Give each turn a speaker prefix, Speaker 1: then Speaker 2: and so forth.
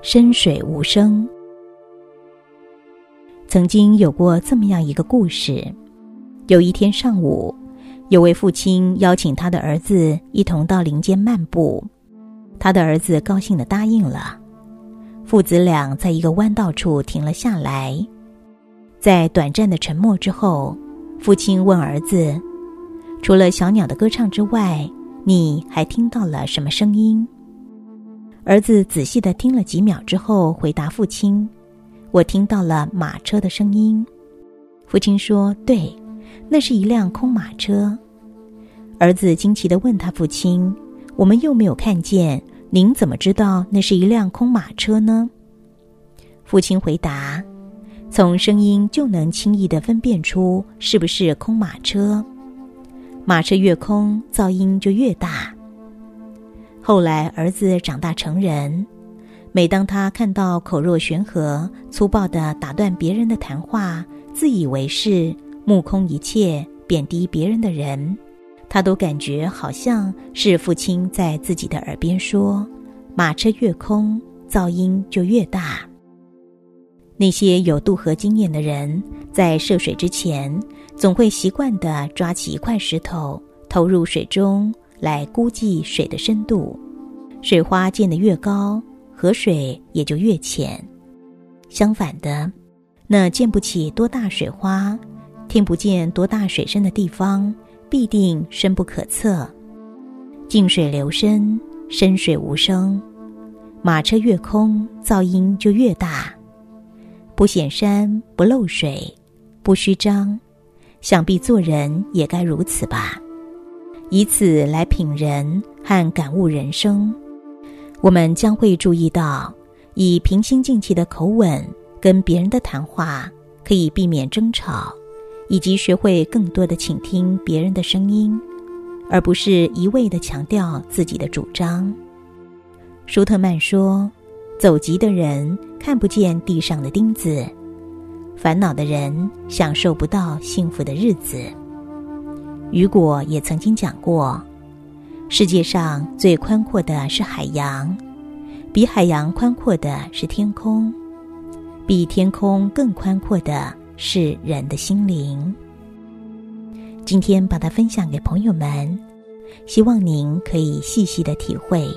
Speaker 1: 深水无声。曾经有过这么样一个故事：有一天上午，有位父亲邀请他的儿子一同到林间漫步，他的儿子高兴的答应了。父子俩在一个弯道处停了下来，在短暂的沉默之后，父亲问儿子：“除了小鸟的歌唱之外，你还听到了什么声音？”儿子仔细的听了几秒之后，回答父亲：“我听到了马车的声音。”父亲说：“对，那是一辆空马车。”儿子惊奇的问他父亲：“我们又没有看见，您怎么知道那是一辆空马车呢？”父亲回答：“从声音就能轻易的分辨出是不是空马车。马车越空，噪音就越大。”后来，儿子长大成人，每当他看到口若悬河、粗暴的打断别人的谈话、自以为是、目空一切、贬低别人的人，他都感觉好像是父亲在自己的耳边说：“马车越空，噪音就越大。”那些有渡河经验的人，在涉水之前，总会习惯地抓起一块石头，投入水中。来估计水的深度，水花溅得越高，河水也就越浅。相反的，那溅不起多大水花、听不见多大水声的地方，必定深不可测。静水流深，深水无声。马车越空，噪音就越大。不显山，不漏水，不虚张，想必做人也该如此吧。以此来品人和感悟人生，我们将会注意到，以平心静气的口吻跟别人的谈话，可以避免争吵，以及学会更多的倾听别人的声音，而不是一味的强调自己的主张。舒特曼说：“走急的人看不见地上的钉子，烦恼的人享受不到幸福的日子。”雨果也曾经讲过，世界上最宽阔的是海洋，比海洋宽阔的是天空，比天空更宽阔的是人的心灵。今天把它分享给朋友们，希望您可以细细的体会。